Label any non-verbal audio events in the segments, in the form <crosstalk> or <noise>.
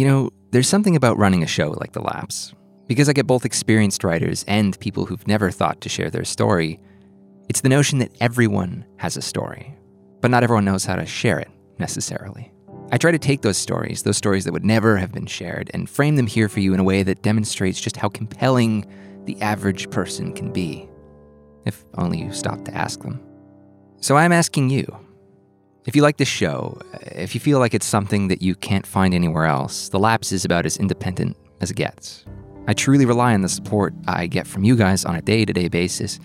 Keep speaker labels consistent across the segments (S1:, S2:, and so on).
S1: You know, there's something about running a show like The Lapse. Because I get both experienced writers and people who've never thought to share their story, it's the notion that everyone has a story, but not everyone knows how to share it necessarily. I try to take those stories, those stories that would never have been shared, and frame them here for you in a way that demonstrates just how compelling the average person can be, if only you stop to ask them. So I'm asking you if you like this show, if you feel like it's something that you can't find anywhere else, The Lapse is about as independent as it gets. I truly rely on the support I get from you guys on a day to day basis.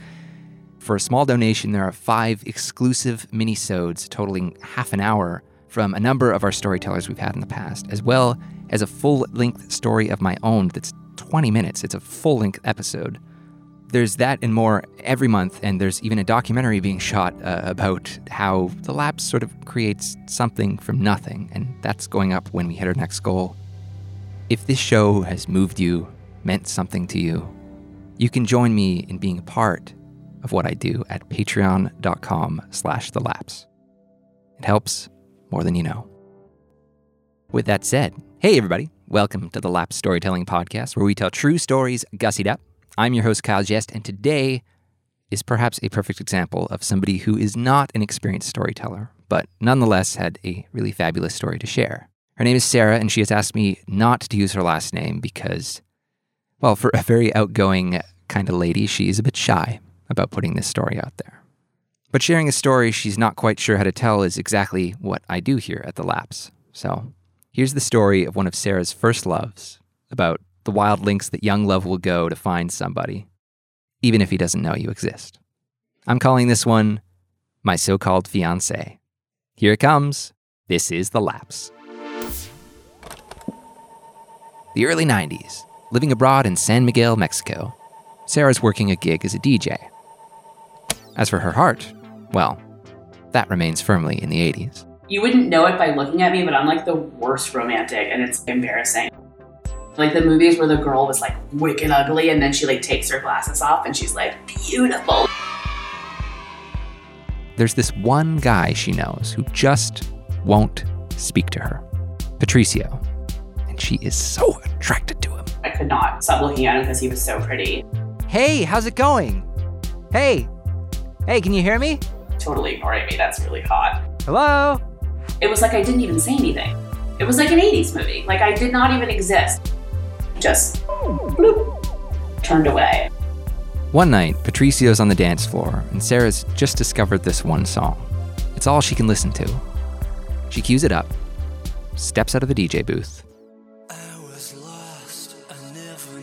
S1: For a small donation, there are five exclusive mini-sodes totaling half an hour from a number of our storytellers we've had in the past, as well as a full-length story of my own that's 20 minutes. It's a full-length episode there's that and more every month, and there's even a documentary being shot uh, about how the Lapse sort of creates something from nothing, and that's going up when we hit our next goal. If this show has moved you, meant something to you, you can join me in being a part of what I do at patreon.com slash the. It helps more than you know. With that said, hey everybody, welcome to the Lapse Storytelling Podcast, where we tell true stories gussied up I'm your host, Kyle Jest, and today is perhaps a perfect example of somebody who is not an experienced storyteller, but nonetheless had a really fabulous story to share. Her name is Sara, and she has asked me not to use her last name because, well, for a very outgoing kind of lady, she is a bit shy about putting this story out there. But sharing a story she's not quite sure how to tell is exactly what I do here at The Lapse. So here's the story of one of Sara's first loves about the wild links that young love will go to find somebody, even if he doesn't know you exist. I'm calling this one My So Called Fiance. Here it comes. This is The Lapse. The early 90s, living abroad in San Miguel, Mexico, Sara's working a gig as a DJ. As for her heart, well, that remains firmly in the 80s.
S2: You wouldn't know it by looking at me, but I'm like the worst romantic, and it's embarrassing. Like the movies where the girl was like wicked ugly and then she like takes her glasses off and she's like beautiful.
S1: There's this one guy she knows who just won't speak to her Patricio. And she is so attracted to him.
S2: I could not stop looking at him because he was so pretty.
S1: Hey, how's it going? Hey, hey, can you hear me?
S2: Totally ignoring me. That's really hot.
S1: Hello?
S2: It was like I didn't even say anything. It was like an 80s movie. Like I did not even exist just bloop, turned away.
S1: One night, Patricio's on the dance floor, and Sara's just discovered this one song. It's all she can listen to. She cues it up, steps out of the DJ booth,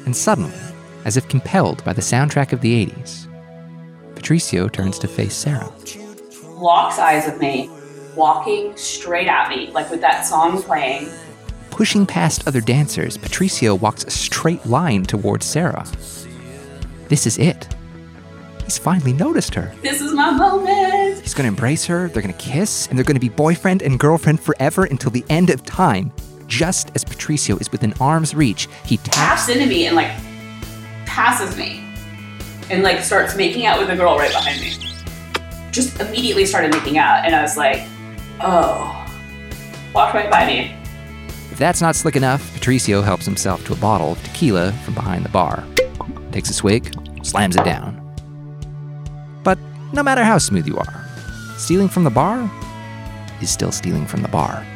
S1: and suddenly, as if compelled by the soundtrack of the 80s, Patricio turns to face Sara.
S2: Locks eyes with me, walking straight at me, like with that song playing,
S1: Pushing past other dancers, Patricio walks a straight line towards Sara. This is it. He's finally noticed her.
S2: This is my moment.
S1: He's going to embrace her, they're going to kiss, and they're going to be boyfriend and girlfriend forever until the end of time. Just as Patricio is within arm's reach, he taps,
S2: taps into me and like passes me and like starts making out with a girl right behind me. Just immediately started making out, and I was like, oh, walked right by me.
S1: If that's not slick enough, Patricio helps himself to a bottle of tequila from behind the bar, takes a swig, slams it down. But no matter how smooth you are, stealing from the bar is still stealing from the bar.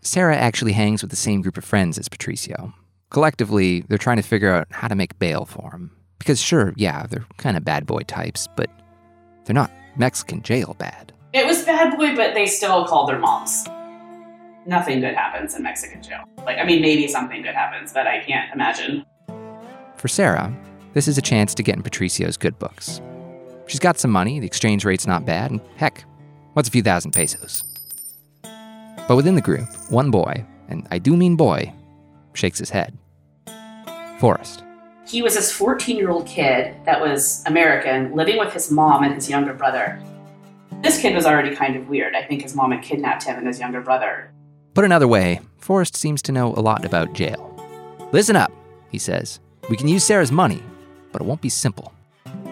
S1: Sara actually hangs with the same group of friends as Patricio. Collectively, they're trying to figure out how to make bail for him. Because, sure, yeah, they're kind of bad boy types, but they're not Mexican jail bad.
S2: It was bad boy, but they still called their moms nothing good happens in Mexican jail. Like, I mean, maybe something good happens, but I can't imagine.
S1: For Sara, this is a chance to get in Patricio's good books. She's got some money, the exchange rate's not bad, and heck, what's a few thousand pesos? But within the group, one boy, and I do mean boy, shakes his head. Forrest.
S2: He was this 14 year old kid that was American, living with his mom and his younger brother. This kid was already kind of weird. I think his mom had kidnapped him and his younger brother.
S1: Put another way, Forrest seems to know a lot about jail. Listen up, he says. We can use Sara's money, but it won't be simple.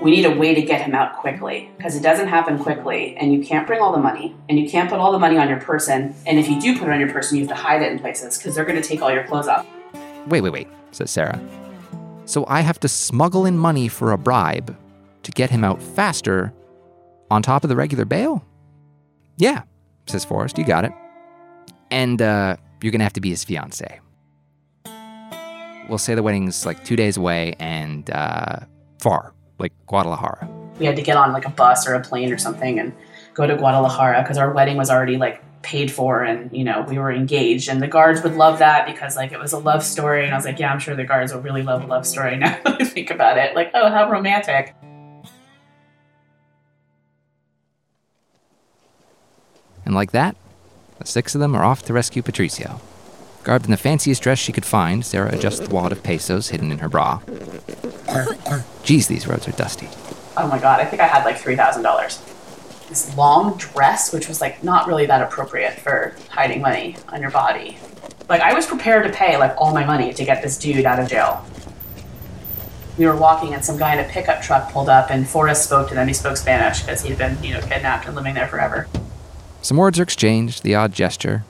S2: We need a way to get him out quickly because it doesn't happen quickly, and you can't bring all the money, and you can't put all the money on your person. And if you do put it on your person, you have to hide it in places because they're going to take all your clothes off.
S1: Wait, wait, wait, says Sara. So I have to smuggle in money for a bribe to get him out faster on top of the regular bail? Yeah, says Forrest, you got it. And uh, you're gonna have to be his fiance. We'll say the wedding's like two days away and uh, far, like Guadalajara.
S2: We had to get on like a bus or a plane or something and go to Guadalajara because our wedding was already like paid for and you know we were engaged and the guards would love that because like it was a love story and i was like yeah i'm sure the guards will really love a love story now <laughs> that i think about it like oh how romantic
S1: And like that, the six of them are off to rescue Patricio. Garbed in the fanciest dress she could find, Sara adjusts the wad of pesos hidden in her bra. Geez, these roads are dusty.
S2: oh my god i think i had like $3000 this long dress which was like not really that appropriate for hiding money on your body like i was prepared to pay like all my money to get this dude out of jail we were walking and some guy in a pickup truck pulled up and Forrest spoke to them. He spoke Spanish because he'd been, you know, kidnapped and living there forever.
S1: Some words are exchanged, the odd gesture,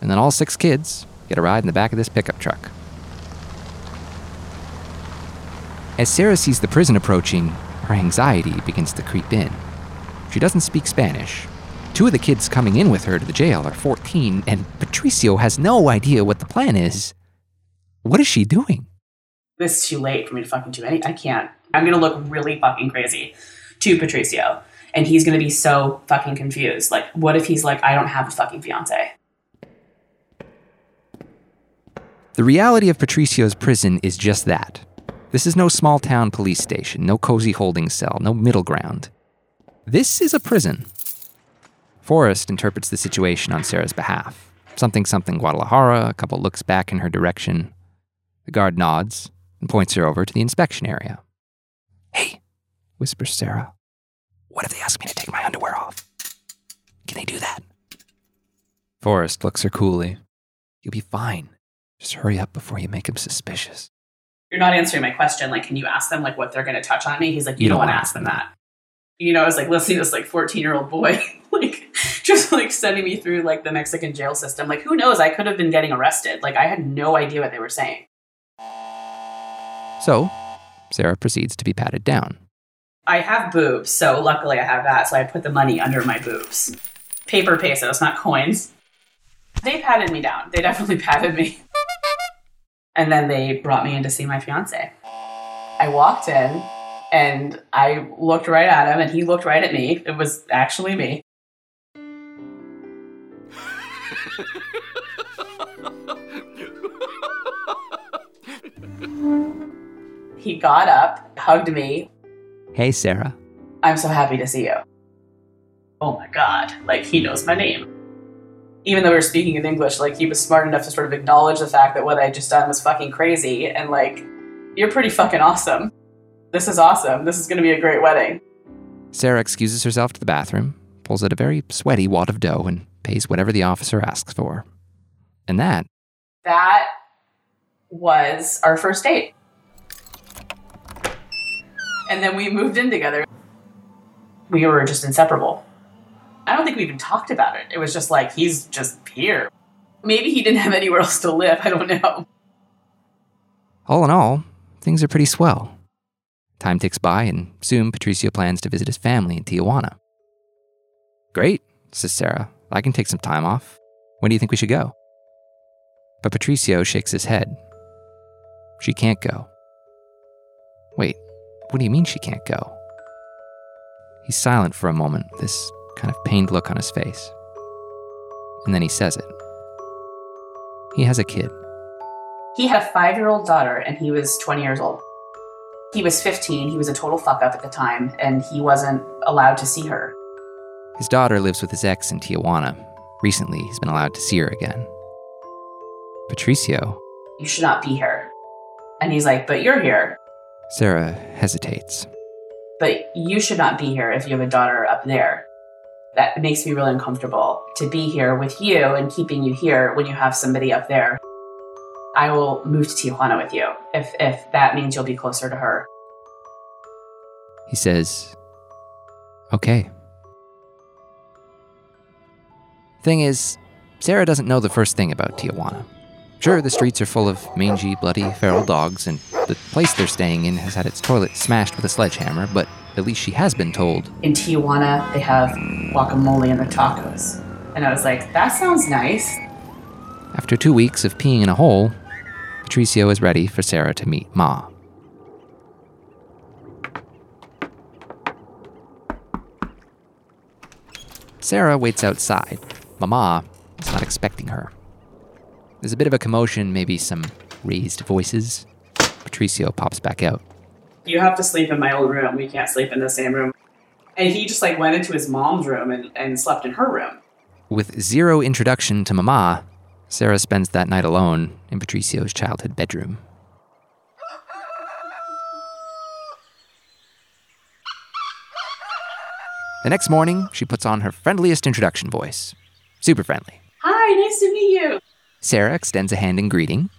S1: and then all six kids get a ride in the back of this pickup truck. As Sara sees the prison approaching, her anxiety begins to creep in. She doesn't speak Spanish. Two of the kids coming in with her to the jail are 14, and Patricio has no idea what the plan is. What is she doing?
S2: This is too late for me to fucking do any. I can't. I'm gonna look really fucking crazy to Patricio, and he's gonna be so fucking confused. Like, what if he's like, I don't have a fucking fiance?
S1: The reality of Patricio's prison is just that. This is no small town police station, no cozy holding cell, no middle ground. This is a prison. Forrest interprets the situation on Sara's behalf. Something something Guadalajara, a couple looks back in her direction. The guard nods and points her over to the inspection area. Hey, whispers Sara. What if they ask me to take my underwear off? Can they do that? Forrest looks her coolly. You'll be fine. Just hurry up before you make him suspicious.
S2: You're not answering my question. Like, can you ask them like what they're gonna touch on me? He's like, you,
S1: You
S2: don't
S1: don't
S2: want to
S1: wanna
S2: ask them that. You know, I was like listening to this like 14 year old boy, <laughs> like just like sending me through like the Mexican jail system. Like, who knows? I could have been getting arrested. Like, I had no idea what they were saying.
S1: So, Sara proceeds to be patted down.
S2: I have boobs, so luckily I have that. So I put the money under my boobs. Paper pesos, not coins. They patted me down. They definitely <laughs> patted me. And then they brought me in to see my fiance. I walked in and I looked right at him and he looked right at me. It was actually me. <laughs> He got up, hugged me.
S1: Hey, Sara.
S2: I'm so happy to see you. Oh my god, like he knows my name. Even though we were speaking in English, like he was smart enough to sort of acknowledge the fact that what I just done was fucking crazy and like, you're pretty fucking awesome. This is awesome. This is gonna be a great wedding.
S1: Sara excuses herself to the bathroom, pulls out a very sweaty wad of dough, and pays whatever the officer asks for. And that
S2: That was our first date. And then we moved in together. We were just inseparable. I don't think we even talked about it. It was just like, he's just here. Maybe he didn't have anywhere else to live. I don't know.
S1: All in all, things are pretty swell. Time ticks by, and soon Patricio plans to visit his family in Tijuana. Great, says Sara. I can take some time off. When do you think we should go? But Patricio shakes his head. She can't go. What do you mean she can't go? He's silent for a moment, this kind of pained look on his face. And then he says it. He has a kid.
S2: He had a five year old daughter and he was 20 years old. He was 15. He was a total fuck up at the time and he wasn't allowed to see her.
S1: His daughter lives with his ex in Tijuana. Recently, he's been allowed to see her again. Patricio,
S2: You should not be here. And he's like, But you're here.
S1: Sara hesitates.
S2: But you should not be here if you have a daughter up there. That makes me really uncomfortable to be here with you and keeping you here when you have somebody up there. I will move to Tijuana with you if, if that means you'll be closer to her.
S1: He says, Okay. Thing is, Sara doesn't know the first thing about Tijuana. Sure, the streets are full of mangy, bloody, feral dogs, and the place they're staying in has had its toilet smashed with a sledgehammer, but at least she has been told
S2: In Tijuana, they have guacamole in their tacos. And I was like, that sounds nice.
S1: after two weeks of peeing in a hole, Patricio is ready for Sara to meet Ma. Sara waits outside. Mama is not expecting her. There's a bit of a commotion, maybe some raised voices. Patricio pops back out.
S2: You have to sleep in my old room. We can't sleep in the same room. And he just like went into his mom's room and, and slept in her room.
S1: With zero introduction to Mama, Sara spends that night alone in Patricio's childhood bedroom. The next morning, she puts on her friendliest introduction voice. Super friendly.
S2: Hi, nice to meet you.
S1: Sara extends a hand in greeting.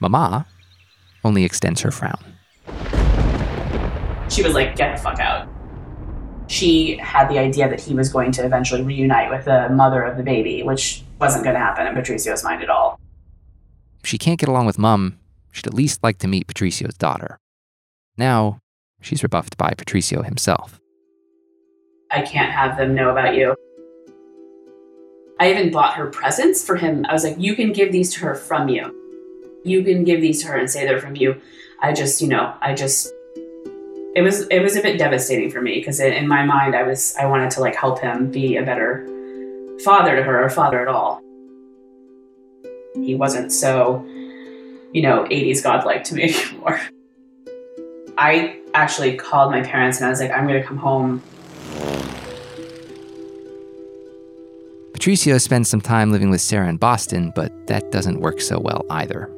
S1: Mama only extends her frown.
S2: She was like, get the fuck out. She had the idea that he was going to eventually reunite with the mother of the baby, which wasn't going to happen in Patricio's mind at all.
S1: If she can't get along with Mum, she'd at least like to meet Patricio's daughter. Now, she's rebuffed by Patricio himself.
S2: I can't have them know about you. I even bought her presents for him. I was like, you can give these to her from you. You can give these to her and say they're from you. I just, you know, I just it was it was a bit devastating for me because in my mind I was I wanted to like help him be a better father to her or father at all. He wasn't so, you know, 80s godlike to me <laughs> anymore. I actually called my parents and I was like, I'm gonna come home
S1: Patricio spends some time living with Sara in Boston, but that doesn't work so well either.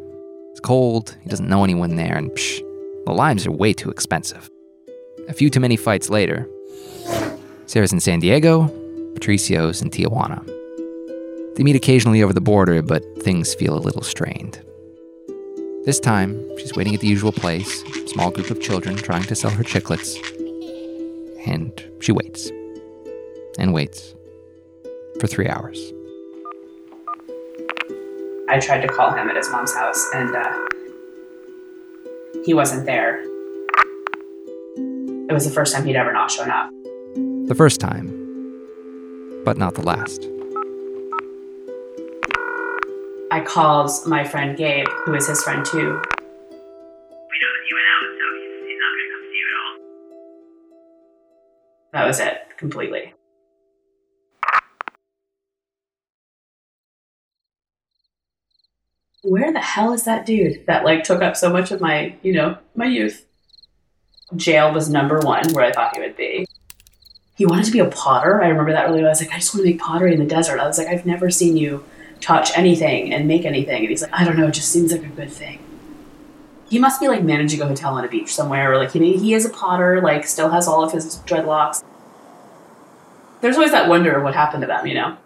S1: It's cold, he doesn't know anyone there, and psh, the limes are way too expensive. A few too many fights later, Sara's in San Diego, Patricio's in Tijuana. They meet occasionally over the border, but things feel a little strained. This time, she's waiting at the usual place, small group of children trying to sell her chiclets. And she waits. And waits. For three hours.
S2: I tried to call him at his mom's house, and uh, he wasn't there. It was the first time he'd ever not shown up.
S1: The first time, but not the last.
S2: I called my friend Gabe, who is his friend too.
S3: We that you went out,
S2: Where the hell is that dude that like took up so much of my, you know, my youth? Jail was number one where I thought he would be. He wanted to be a potter. I remember that really well. I was like, I just want to make pottery in the desert. I was like, I've never seen you touch anything and make anything. And he's like, I don't know, it just seems like a good thing. He must be like managing a hotel on a beach somewhere, or like he he is a potter, like still has all of his dreadlocks. There's always that wonder of what happened to them, you know,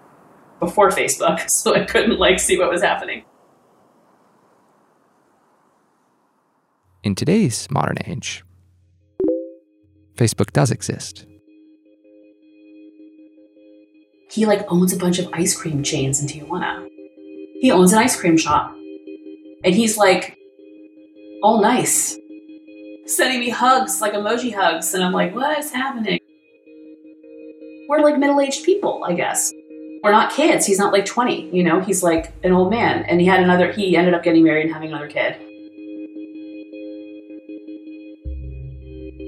S2: before Facebook, <laughs> so I couldn't like see what was happening.
S1: In today's modern age, Facebook does exist.
S2: He like owns a bunch of ice cream chains in Tijuana. He owns an ice cream shop, and he's like all nice, sending me hugs like emoji hugs, and I'm like, what is happening? We're like middle-aged people, I guess. We're not kids. He's not like 20, you know. He's like an old man, and he had another. He ended up getting married and having another kid.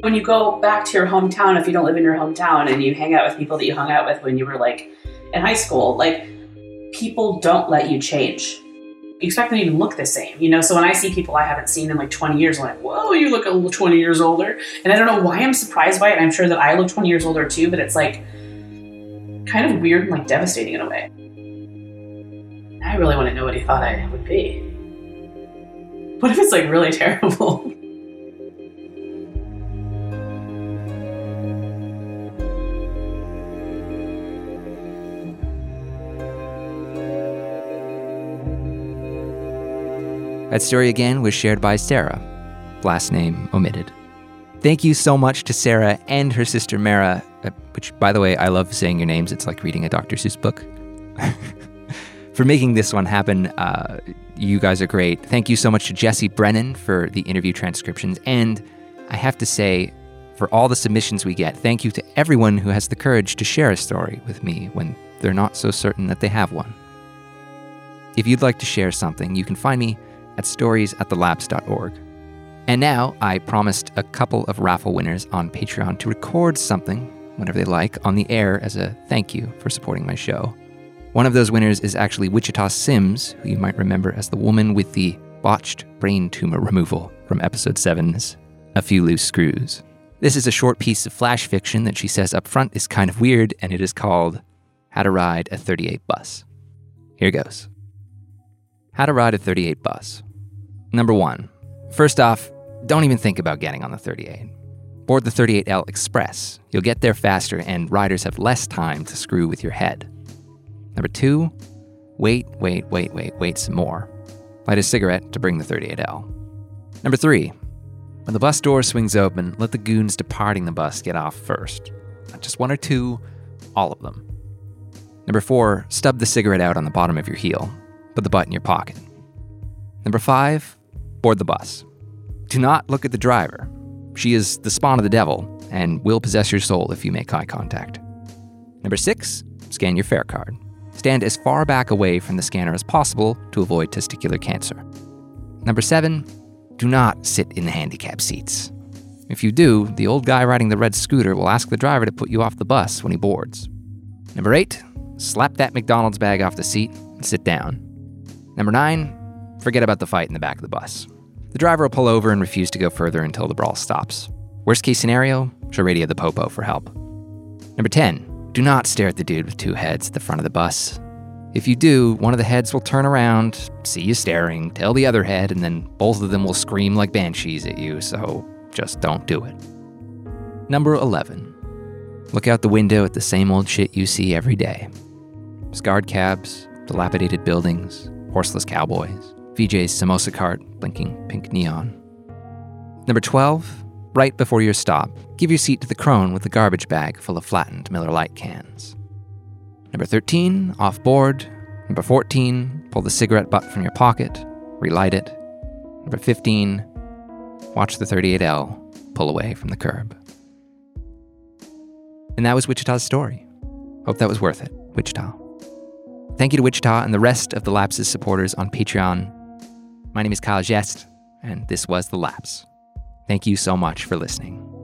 S2: When you go back to your hometown, if you don't live in your hometown and you hang out with people that you hung out with when you were like in high school, like people don't let you change. You expect them to even look the same, you know? So when I see people I haven't seen in like 20 years, I'm like, whoa, you look a little 20 years older. And I don't know why I'm surprised by it. I'm sure that I look 20 years older too, but it's like kind of weird and like devastating in a way. I really want to know what he thought I would be. What if it's like really <laughs> terrible?
S1: That story again was shared by Sara, last name omitted. Thank you so much to Sara and her sister Mara, uh, which, by the way, I love saying your names. It's like reading a Dr. Seuss book. <laughs> for making this one happen. Uh, you guys are great. Thank you so much to Jesse Brennan for the interview transcriptions. And I have to say, for all the submissions we get, thank you to everyone who has the courage to share a story with me when they're not so certain that they have one. If you'd like to share something, you can find me at storiesatthelapse.org. And now, I promised a couple of raffle winners on Patreon to record something, whenever they like, on the air as a thank you for supporting my show. One of those winners is actually Wichita Sims, who you might remember as the woman with the botched brain tumor removal from episode 7's A Few Loose Screws. This is a short piece of flash fiction that she says up front is kind of weird, and it is called How to Ride a 38 Bus. Here goes How to Ride a 38 Bus. Number one, first off, don't even think about getting on the 38. Board the 38L Express. You'll get there faster, and riders have less time to screw with your head. Number two, wait, wait, wait, wait, wait some more. Light a cigarette to bring the 38L. Number three, when the bus door swings open, let the goons departing the bus get off first. Not just one or two, all of them. Number four, stub the cigarette out on the bottom of your heel. Put the butt in your pocket. Number five, board the bus. Do not look at the driver. She is the spawn of the devil and will possess your soul if you make eye contact. Number six, scan your fare card. Stand as far back away from the scanner as possible to avoid testicular cancer. Number seven, do not sit in the handicap seats. If you do, the old guy riding the red scooter will ask the driver to put you off the bus when he boards. Number eight, slap that McDonald's bag off the seat and sit down. Number nine, forget about the fight in the back of the bus. The driver will pull over and refuse to go further until the brawl stops. Worst case scenario, she'll radio the popo for help. Number 10, do not stare at the dude with two heads at the front of the bus. If you do, one of the heads will turn around, see you staring, tell the other head, and then both of them will scream like banshees at you, so just don't do it. Number 11. Look out the window at the same old shit you see every day scarred cabs, dilapidated buildings, horseless cowboys, VJ's samosa cart blinking pink neon. Number 12 right before your stop, give your seat to the crone with the garbage bag full of flattened Miller Lite cans. Number 13, off board. Number 14, pull the cigarette butt from your pocket, relight it. Number 15, watch the 38L pull away from the curb. And that was Wichita's story. Hope that was worth it, Wichita. Thank you to Wichita and the rest of the Lapses supporters on Patreon. My name is Kyle Gest, and this was The Lapse. Thank you so much for listening.